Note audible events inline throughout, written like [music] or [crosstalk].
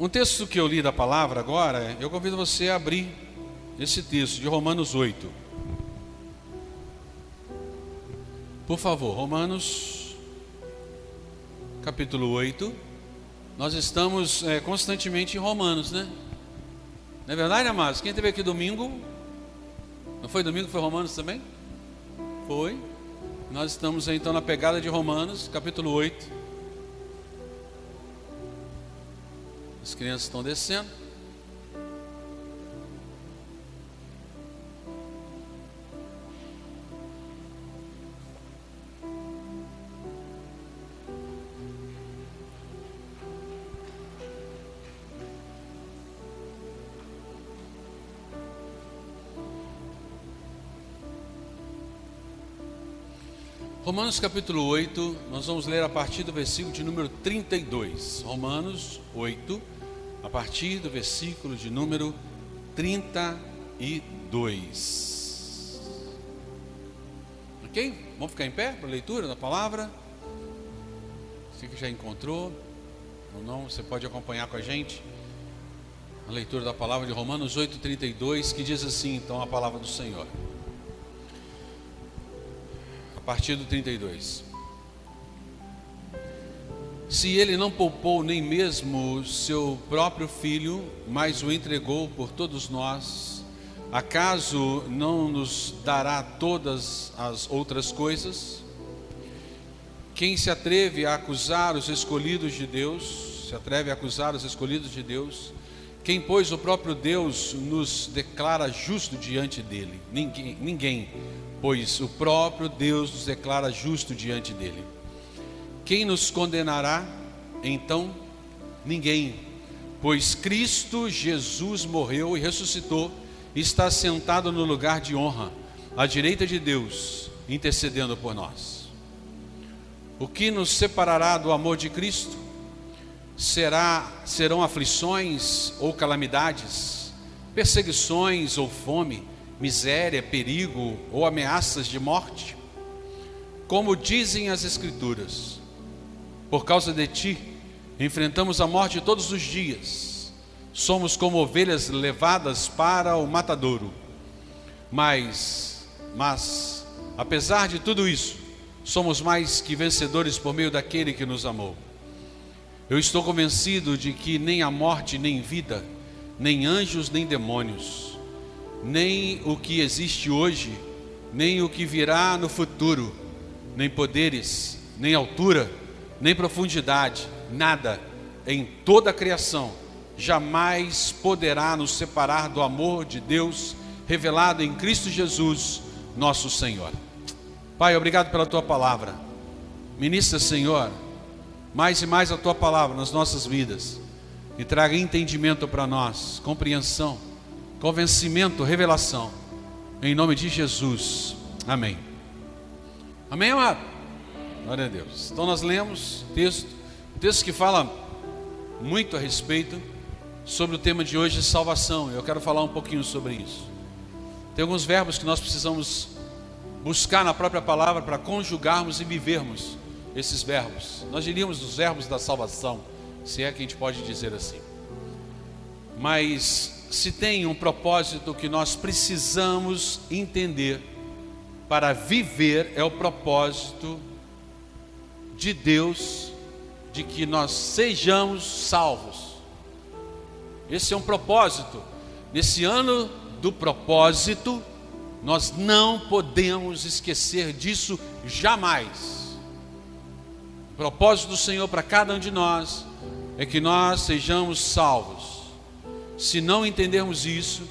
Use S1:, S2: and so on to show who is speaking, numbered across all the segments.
S1: Um texto que eu li da palavra agora, eu convido você a abrir esse texto de Romanos 8. Por favor, Romanos, capítulo 8. Nós estamos é, constantemente em Romanos, né? Não é verdade, amados? Quem teve aqui domingo? Não foi domingo, foi Romanos também? Foi. Nós estamos então na pegada de Romanos, capítulo 8. As crianças estão descendo. Romanos capítulo 8, nós vamos ler a partir do versículo de número 32. Romanos 8, a partir do versículo de número 32. Ok? Vamos ficar em pé para a leitura da palavra? Você que já encontrou ou não, você pode acompanhar com a gente a leitura da palavra de Romanos 8,32, que diz assim: então, a palavra do Senhor. A partir do 32 se ele não poupou nem mesmo seu próprio filho, mas o entregou por todos nós, acaso não nos dará todas as outras coisas? Quem se atreve a acusar os escolhidos de Deus, se atreve a acusar os escolhidos de Deus, quem, pois, o próprio Deus nos declara justo diante dele? Ninguém, ninguém, pois o próprio Deus nos declara justo diante dele. Quem nos condenará? Então, ninguém, pois Cristo Jesus morreu e ressuscitou, e está sentado no lugar de honra, à direita de Deus, intercedendo por nós. O que nos separará do amor de Cristo? Será, serão aflições ou calamidades, perseguições ou fome, miséria, perigo ou ameaças de morte? Como dizem as Escrituras, por causa de ti, enfrentamos a morte todos os dias. Somos como ovelhas levadas para o matadouro. Mas, mas, apesar de tudo isso, somos mais que vencedores por meio daquele que nos amou. Eu estou convencido de que nem a morte, nem vida, nem anjos, nem demônios, nem o que existe hoje, nem o que virá no futuro, nem poderes, nem altura, nem profundidade, nada em toda a criação jamais poderá nos separar do amor de Deus revelado em Cristo Jesus, nosso Senhor. Pai, obrigado pela tua palavra. Ministra, Senhor, mais e mais a tua palavra nas nossas vidas e traga entendimento para nós, compreensão, convencimento, revelação. Em nome de Jesus. Amém. Amém, amado? Glória a Deus. Então nós lemos texto, texto que fala muito a respeito sobre o tema de hoje, salvação. Eu quero falar um pouquinho sobre isso. Tem alguns verbos que nós precisamos buscar na própria palavra para conjugarmos e vivermos esses verbos. Nós diríamos os verbos da salvação, se é que a gente pode dizer assim. Mas se tem um propósito que nós precisamos entender para viver, é o propósito de Deus de que nós sejamos salvos. Esse é um propósito. Nesse ano do propósito, nós não podemos esquecer disso jamais. O propósito do Senhor para cada um de nós é que nós sejamos salvos. Se não entendermos isso,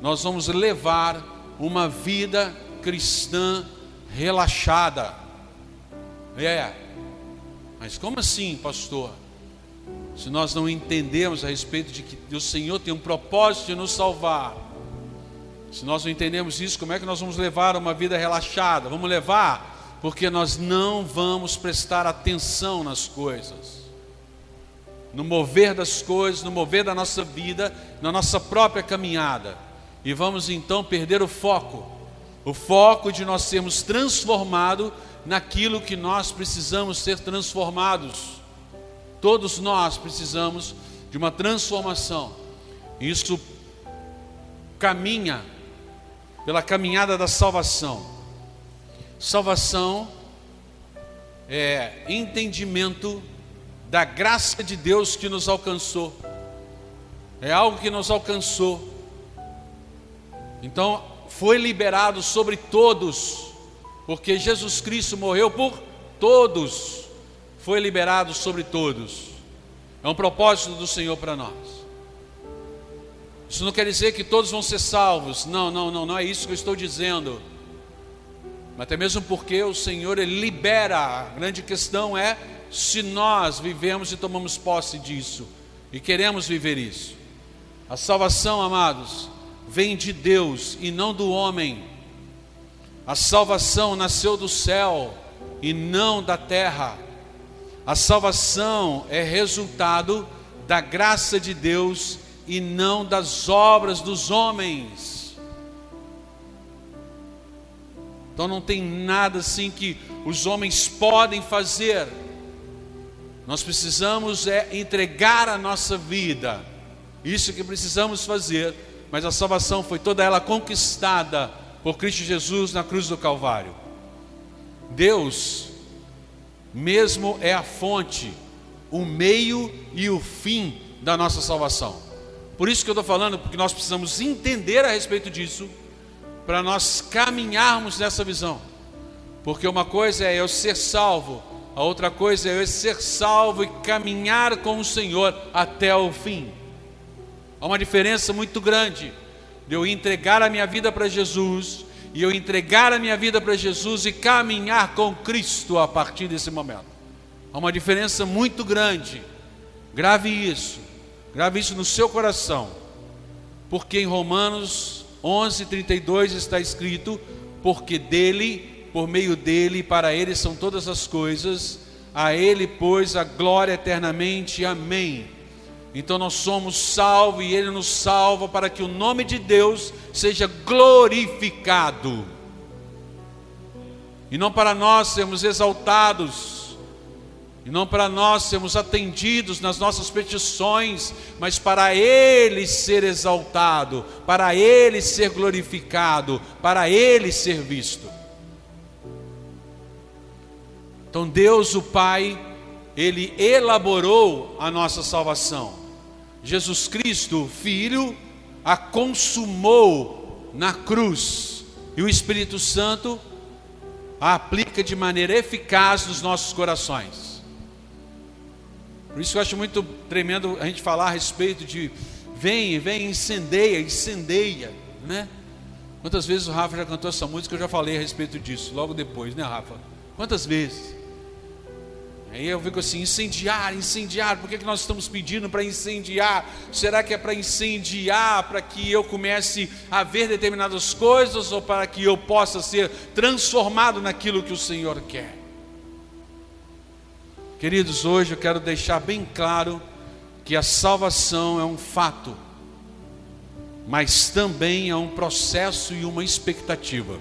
S1: nós vamos levar uma vida cristã relaxada. É, mas como assim, pastor? Se nós não entendemos a respeito de que o Senhor tem um propósito de nos salvar, se nós não entendemos isso, como é que nós vamos levar uma vida relaxada? Vamos levar porque nós não vamos prestar atenção nas coisas, no mover das coisas, no mover da nossa vida, na nossa própria caminhada, e vamos então perder o foco, o foco de nós sermos transformados naquilo que nós precisamos ser transformados. Todos nós precisamos de uma transformação. Isso caminha pela caminhada da salvação. Salvação é entendimento da graça de Deus que nos alcançou. É algo que nos alcançou. Então, foi liberado sobre todos, porque Jesus Cristo morreu por todos. Foi liberado sobre todos. É um propósito do Senhor para nós. Isso não quer dizer que todos vão ser salvos. Não, não, não, não é isso que eu estou dizendo. Mas até mesmo porque o Senhor ele libera. A grande questão é se nós vivemos e tomamos posse disso e queremos viver isso. A salvação, amados, vem de Deus e não do homem. A salvação nasceu do céu e não da terra. A salvação é resultado da graça de Deus e não das obras dos homens. Então não tem nada assim que os homens podem fazer nós precisamos é entregar a nossa vida. Isso que precisamos fazer, mas a salvação foi toda ela conquistada por Cristo Jesus na cruz do Calvário. Deus mesmo é a fonte, o meio e o fim da nossa salvação. Por isso que eu estou falando, porque nós precisamos entender a respeito disso, para nós caminharmos nessa visão. Porque uma coisa é eu ser salvo, a outra coisa é eu ser salvo e caminhar com o Senhor até o fim. Há uma diferença muito grande de eu entregar a minha vida para Jesus e eu entregar a minha vida para Jesus e caminhar com Cristo a partir desse momento. Há uma diferença muito grande. Grave isso. Grave isso no seu coração. Porque em Romanos 11:32 está escrito: porque dele por meio dele, para ele são todas as coisas, a ele, pois, a glória eternamente. Amém. Então nós somos salvos e ele nos salva para que o nome de Deus seja glorificado. E não para nós sermos exaltados, e não para nós sermos atendidos nas nossas petições, mas para Ele ser exaltado, para Ele ser glorificado, para Ele ser visto. Então Deus, o Pai, ele elaborou a nossa salvação. Jesus Cristo, Filho, a consumou na cruz. E o Espírito Santo a aplica de maneira eficaz nos nossos corações. Por isso eu acho muito tremendo a gente falar a respeito de vem, vem, incendeia, incendeia, né? Quantas vezes o Rafa já cantou essa música, eu já falei a respeito disso, logo depois, né, Rafa? Quantas vezes? Aí eu fico assim, incendiar, incendiar, por que, que nós estamos pedindo para incendiar? Será que é para incendiar, para que eu comece a ver determinadas coisas, ou para que eu possa ser transformado naquilo que o Senhor quer? Queridos, hoje eu quero deixar bem claro que a salvação é um fato, mas também é um processo e uma expectativa.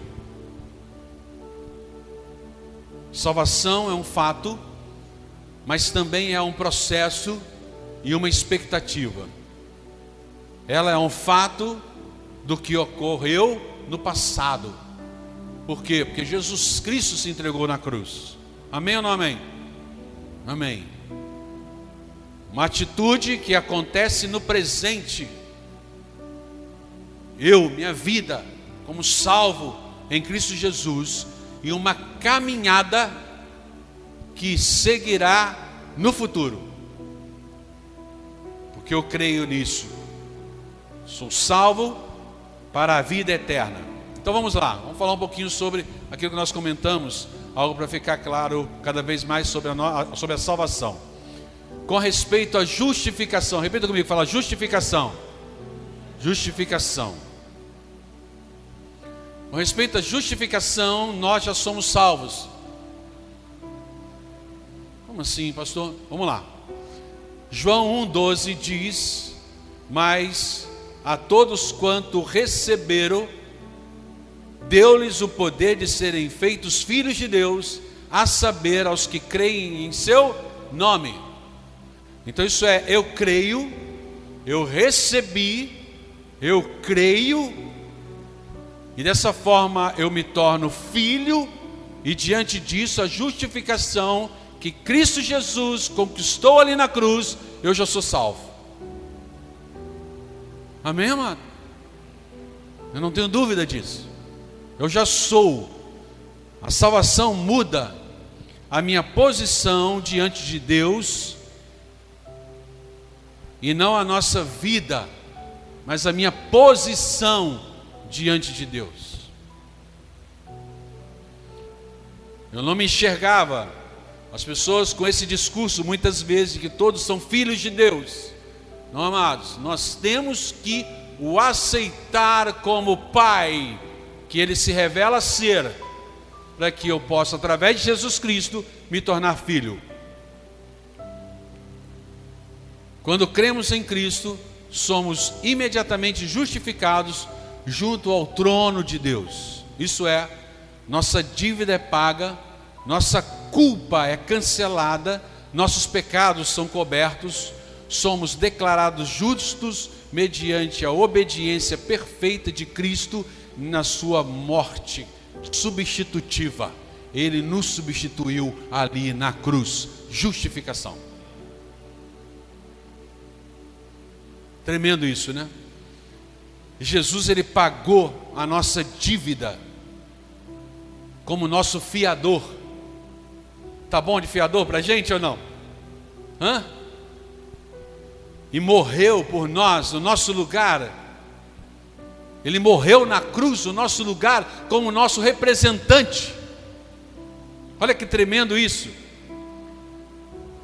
S1: Salvação é um fato, mas também é um processo e uma expectativa. Ela é um fato do que ocorreu no passado. Por quê? Porque Jesus Cristo se entregou na cruz. Amém ou não amém? Amém. Uma atitude que acontece no presente. Eu, minha vida, como salvo em Cristo Jesus, e uma caminhada que seguirá no futuro. Porque eu creio nisso. Sou salvo para a vida eterna. Então vamos lá, vamos falar um pouquinho sobre aquilo que nós comentamos, algo para ficar claro cada vez mais sobre a, no... sobre a salvação. Com respeito à justificação, repita comigo, fala justificação. Justificação. Com respeito à justificação, nós já somos salvos. Como assim, pastor? Vamos lá. João 1,12 diz: Mas a todos quanto receberam, deu-lhes o poder de serem feitos filhos de Deus, a saber, aos que creem em seu nome. Então, isso é, eu creio eu recebi, eu creio, e dessa forma eu me torno filho, e diante disso a justificação que Cristo Jesus conquistou ali na cruz, eu já sou salvo. Amém, amado? Eu não tenho dúvida disso. Eu já sou. A salvação muda a minha posição diante de Deus e não a nossa vida, mas a minha posição diante de Deus. Eu não me enxergava as pessoas com esse discurso muitas vezes que todos são filhos de Deus. Não, amados, nós temos que o aceitar como Pai, que Ele se revela ser, para que eu possa, através de Jesus Cristo, me tornar filho. Quando cremos em Cristo, somos imediatamente justificados junto ao trono de Deus. Isso é, nossa dívida é paga, nossa culpa é cancelada, nossos pecados são cobertos, somos declarados justos mediante a obediência perfeita de Cristo na sua morte substitutiva. Ele nos substituiu ali na cruz. Justificação. Tremendo isso, né? Jesus ele pagou a nossa dívida como nosso fiador. Tá bom de fiador para gente ou não? Hã? E morreu por nós, no nosso lugar. Ele morreu na cruz, no nosso lugar, como nosso representante. Olha que tremendo isso.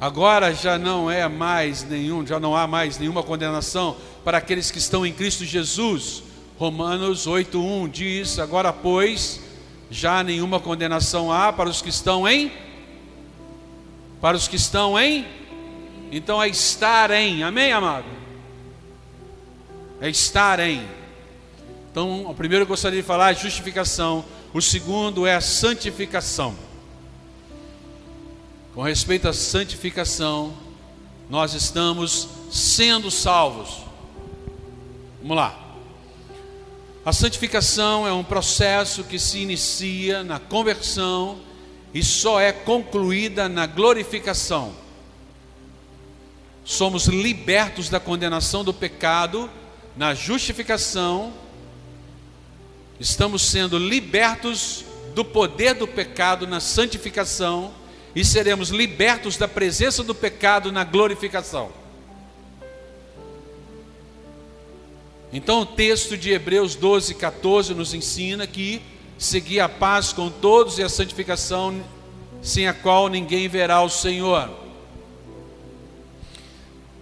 S1: Agora já não é mais nenhum, já não há mais nenhuma condenação para aqueles que estão em Cristo Jesus. Romanos 8:1 diz: Agora, pois, já nenhuma condenação há para os que estão em para os que estão em então é estar em. Amém, amado. É estar em. Então, o primeiro eu gostaria de falar é justificação, o segundo é a santificação. Com respeito à santificação, nós estamos sendo salvos. Vamos lá. A santificação é um processo que se inicia na conversão e só é concluída na glorificação. Somos libertos da condenação do pecado na justificação, estamos sendo libertos do poder do pecado na santificação e seremos libertos da presença do pecado na glorificação. Então, o texto de Hebreus 12, 14 nos ensina que seguir a paz com todos e a santificação, sem a qual ninguém verá o Senhor.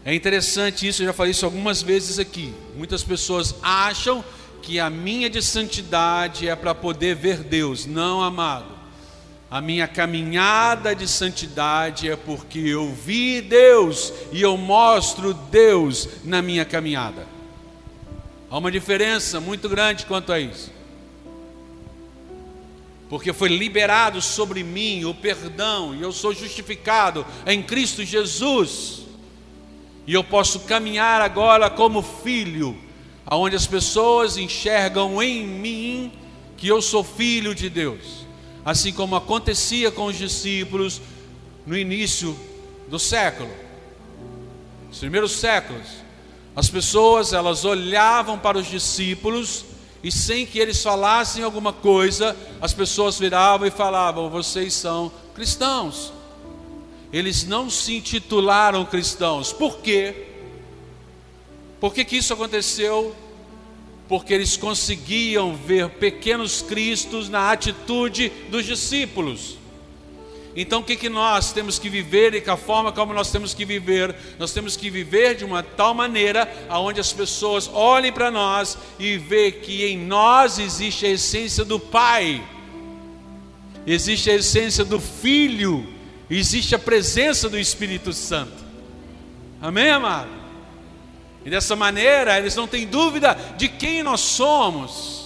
S1: É interessante isso, eu já falei isso algumas vezes aqui. Muitas pessoas acham que a minha de santidade é para poder ver Deus. Não, amado. A minha caminhada de santidade é porque eu vi Deus e eu mostro Deus na minha caminhada. Há uma diferença muito grande quanto a isso. Porque foi liberado sobre mim o perdão e eu sou justificado em Cristo Jesus. E eu posso caminhar agora como filho, aonde as pessoas enxergam em mim que eu sou filho de Deus assim como acontecia com os discípulos no início do século. Nos primeiros séculos, as pessoas elas olhavam para os discípulos e sem que eles falassem alguma coisa, as pessoas viravam e falavam: "Vocês são cristãos". Eles não se intitularam cristãos. Por quê? Por que, que isso aconteceu? porque eles conseguiam ver pequenos cristos na atitude dos discípulos. Então, o que, que nós temos que viver e que a forma como nós temos que viver? Nós temos que viver de uma tal maneira aonde as pessoas olhem para nós e vejam que em nós existe a essência do Pai, existe a essência do Filho, existe a presença do Espírito Santo. Amém, amado? E dessa maneira, eles não têm dúvida de quem nós somos.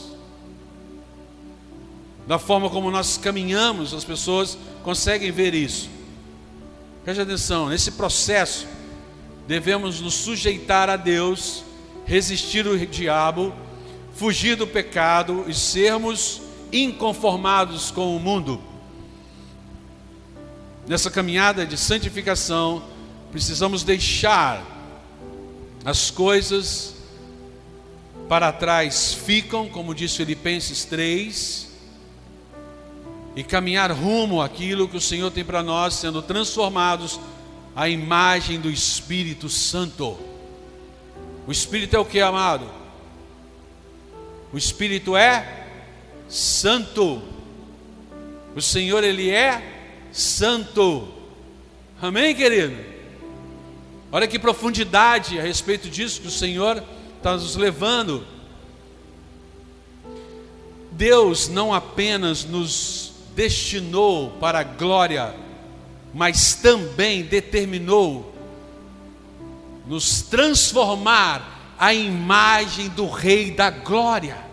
S1: Da forma como nós caminhamos, as pessoas conseguem ver isso. Preste atenção, nesse processo devemos nos sujeitar a Deus, resistir o diabo, fugir do pecado e sermos inconformados com o mundo. Nessa caminhada de santificação, precisamos deixar as coisas para trás ficam, como diz Filipenses 3, e caminhar rumo àquilo que o Senhor tem para nós, sendo transformados à imagem do Espírito Santo. O Espírito é o que, amado? O Espírito é santo. O Senhor, Ele é santo. Amém, querido? Olha que profundidade a respeito disso que o Senhor está nos levando. Deus não apenas nos destinou para a glória, mas também determinou nos transformar a imagem do Rei da Glória.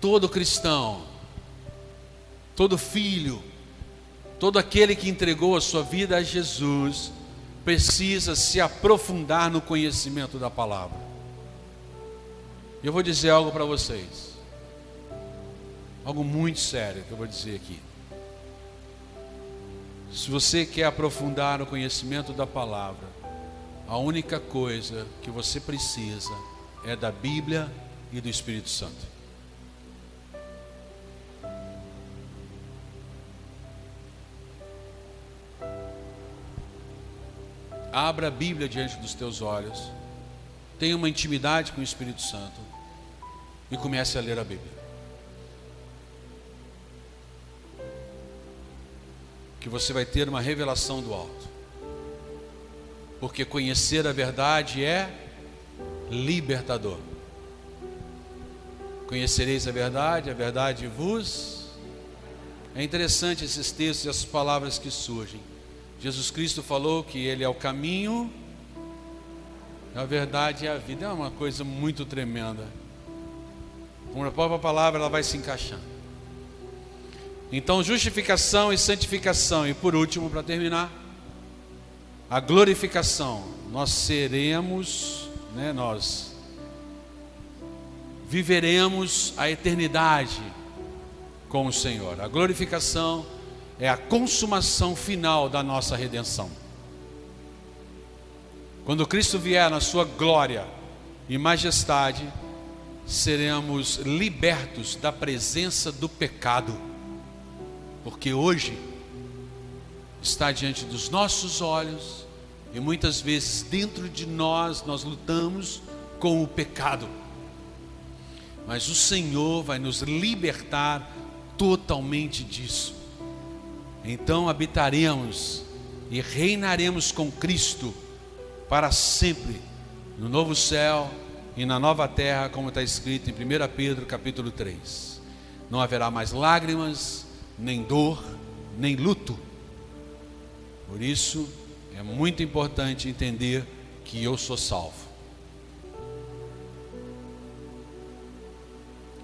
S1: Todo cristão, todo filho, todo aquele que entregou a sua vida a Jesus, precisa se aprofundar no conhecimento da palavra. Eu vou dizer algo para vocês, algo muito sério que eu vou dizer aqui. Se você quer aprofundar o conhecimento da palavra, a única coisa que você precisa é da Bíblia e do Espírito Santo. Abra a Bíblia diante dos teus olhos. Tenha uma intimidade com o Espírito Santo. E comece a ler a Bíblia. Que você vai ter uma revelação do alto. Porque conhecer a verdade é libertador. Conhecereis a verdade, a verdade vos. É interessante esses textos e as palavras que surgem. Jesus Cristo falou que Ele é o caminho, a verdade e a vida. É uma coisa muito tremenda. Com a própria palavra ela vai se encaixando. Então, justificação e santificação. E por último, para terminar, a glorificação. Nós seremos, né, nós viveremos a eternidade com o Senhor. A glorificação é a consumação final da nossa redenção. Quando Cristo vier na sua glória e majestade, seremos libertos da presença do pecado, porque hoje está diante dos nossos olhos e muitas vezes dentro de nós nós lutamos com o pecado. Mas o Senhor vai nos libertar totalmente disso. Então habitaremos e reinaremos com Cristo para sempre no novo céu e na nova terra, como está escrito em 1 Pedro capítulo 3. Não haverá mais lágrimas, nem dor, nem luto. Por isso é muito importante entender que eu sou salvo.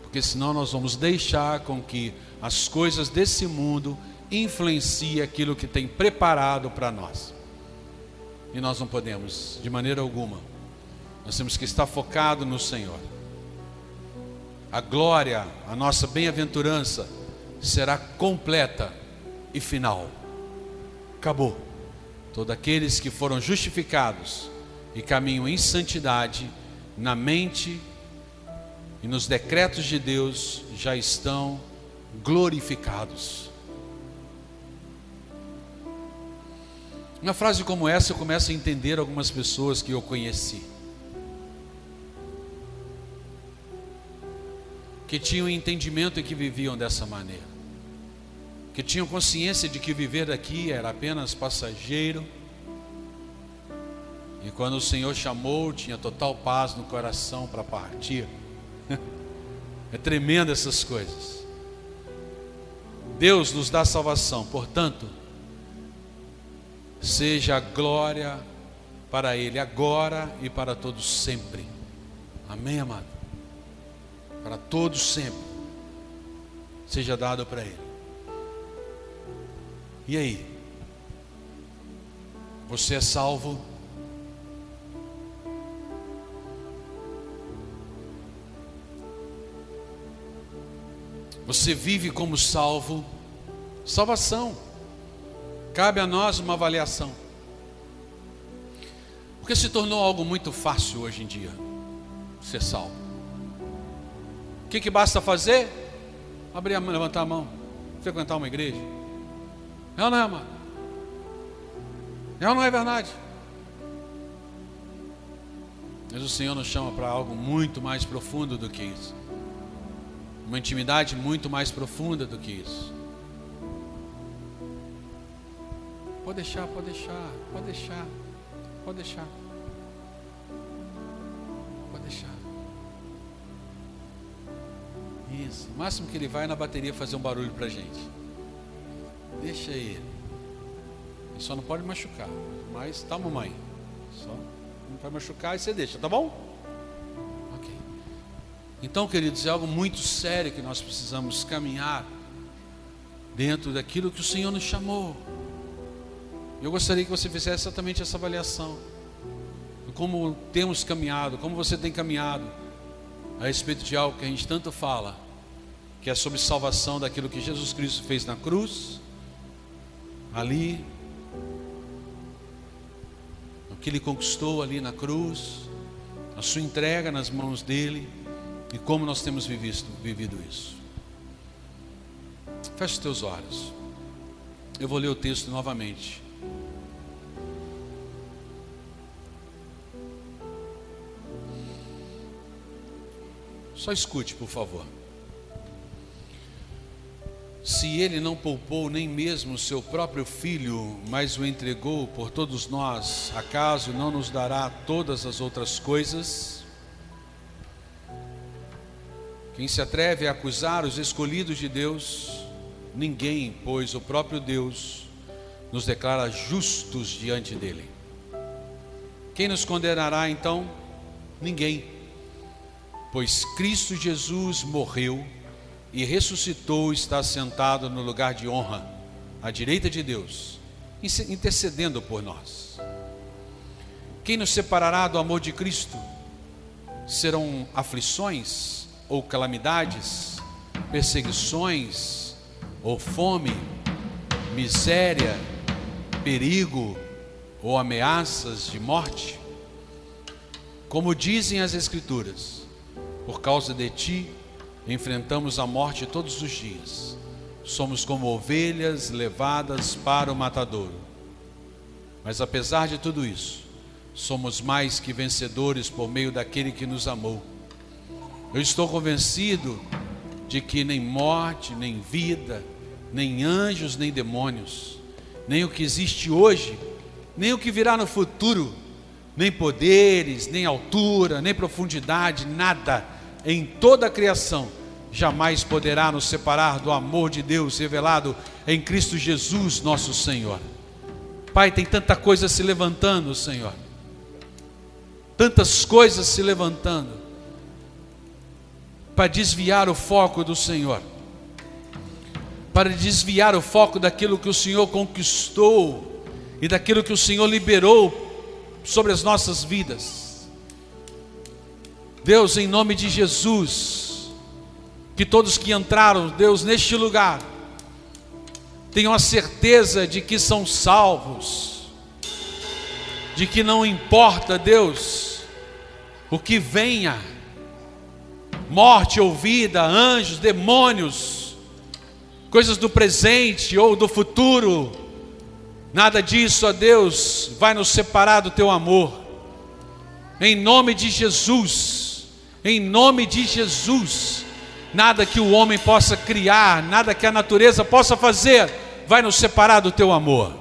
S1: Porque senão nós vamos deixar com que as coisas desse mundo influencia aquilo que tem preparado para nós. E nós não podemos, de maneira alguma. Nós temos que estar focado no Senhor. A glória, a nossa bem-aventurança será completa e final. Acabou. Todos aqueles que foram justificados e caminham em santidade, na mente e nos decretos de Deus, já estão glorificados. Uma frase como essa eu começo a entender algumas pessoas que eu conheci. Que tinham entendimento e que viviam dessa maneira. Que tinham consciência de que viver aqui era apenas passageiro. E quando o Senhor chamou, tinha total paz no coração para partir. [laughs] É tremendo essas coisas. Deus nos dá salvação, portanto, seja a glória para Ele agora e para todos sempre. Amém, amado? Para todos sempre. seja dado para ele. E aí? Você é salvo? Você vive como salvo? Salvação. Cabe a nós uma avaliação. Porque se tornou algo muito fácil hoje em dia ser salvo. O que, que basta fazer? Abrir a mão, levantar a mão, frequentar uma igreja. É ou não é, amado? É ou não é verdade? Mas o Senhor nos chama para algo muito mais profundo do que isso. Uma intimidade muito mais profunda do que isso. Pode deixar, pode deixar, pode deixar, pode deixar. Pode deixar. Isso. O máximo que ele vai é na bateria fazer um barulho para a gente. Deixa ele. Ele só não pode machucar. Mas tá, mamãe. Só não vai machucar e você deixa, tá bom? Ok. Então, queridos, é algo muito sério que nós precisamos caminhar dentro daquilo que o Senhor nos chamou. Eu gostaria que você fizesse exatamente essa avaliação. Como temos caminhado, como você tem caminhado a respeito de algo que a gente tanto fala, que é sobre salvação daquilo que Jesus Cristo fez na cruz, ali, o que ele conquistou ali na cruz, a sua entrega nas mãos dele e como nós temos vivido, vivido isso. Feche os teus olhos. Eu vou ler o texto novamente. Só escute, por favor. Se ele não poupou nem mesmo o seu próprio filho, mas o entregou por todos nós, acaso não nos dará todas as outras coisas? Quem se atreve a acusar os escolhidos de Deus? Ninguém, pois o próprio Deus nos declara justos diante dele. Quem nos condenará então? Ninguém pois Cristo Jesus morreu e ressuscitou, está sentado no lugar de honra, à direita de Deus, intercedendo por nós. Quem nos separará do amor de Cristo? Serão aflições ou calamidades, perseguições ou fome, miséria, perigo ou ameaças de morte? Como dizem as Escrituras, por causa de ti, enfrentamos a morte todos os dias. Somos como ovelhas levadas para o matadouro. Mas apesar de tudo isso, somos mais que vencedores por meio daquele que nos amou. Eu estou convencido de que nem morte, nem vida, nem anjos, nem demônios, nem o que existe hoje, nem o que virá no futuro, nem poderes, nem altura, nem profundidade, nada em toda a criação, jamais poderá nos separar do amor de Deus revelado em Cristo Jesus, nosso Senhor. Pai, tem tanta coisa se levantando, Senhor. Tantas coisas se levantando para desviar o foco do Senhor. Para desviar o foco daquilo que o Senhor conquistou e daquilo que o Senhor liberou sobre as nossas vidas. Deus, em nome de Jesus, que todos que entraram, Deus, neste lugar, tenham a certeza de que são salvos, de que não importa, Deus, o que venha, morte ou vida, anjos, demônios, coisas do presente ou do futuro, nada disso, ó Deus, vai nos separar do teu amor, em nome de Jesus em nome de Jesus. Nada que o homem possa criar, nada que a natureza possa fazer, vai nos separar do teu amor.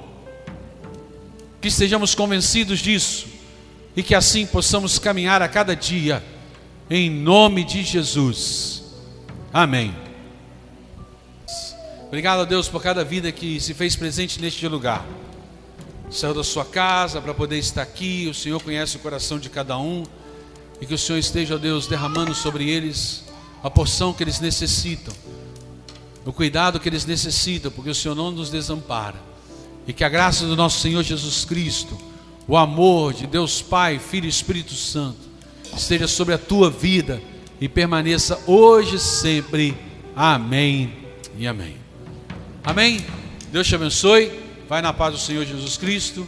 S1: Que estejamos convencidos disso e que assim possamos caminhar a cada dia, em nome de Jesus. Amém. Obrigado a Deus por cada vida que se fez presente neste lugar. Saiu da sua casa para poder estar aqui, o Senhor conhece o coração de cada um. E que o Senhor esteja, Deus, derramando sobre eles a porção que eles necessitam. no cuidado que eles necessitam, porque o Senhor não nos desampara. E que a graça do nosso Senhor Jesus Cristo, o amor de Deus Pai, Filho e Espírito Santo, esteja sobre a tua vida e permaneça hoje e sempre. Amém e amém. Amém. Deus te abençoe. Vai na paz do Senhor Jesus Cristo.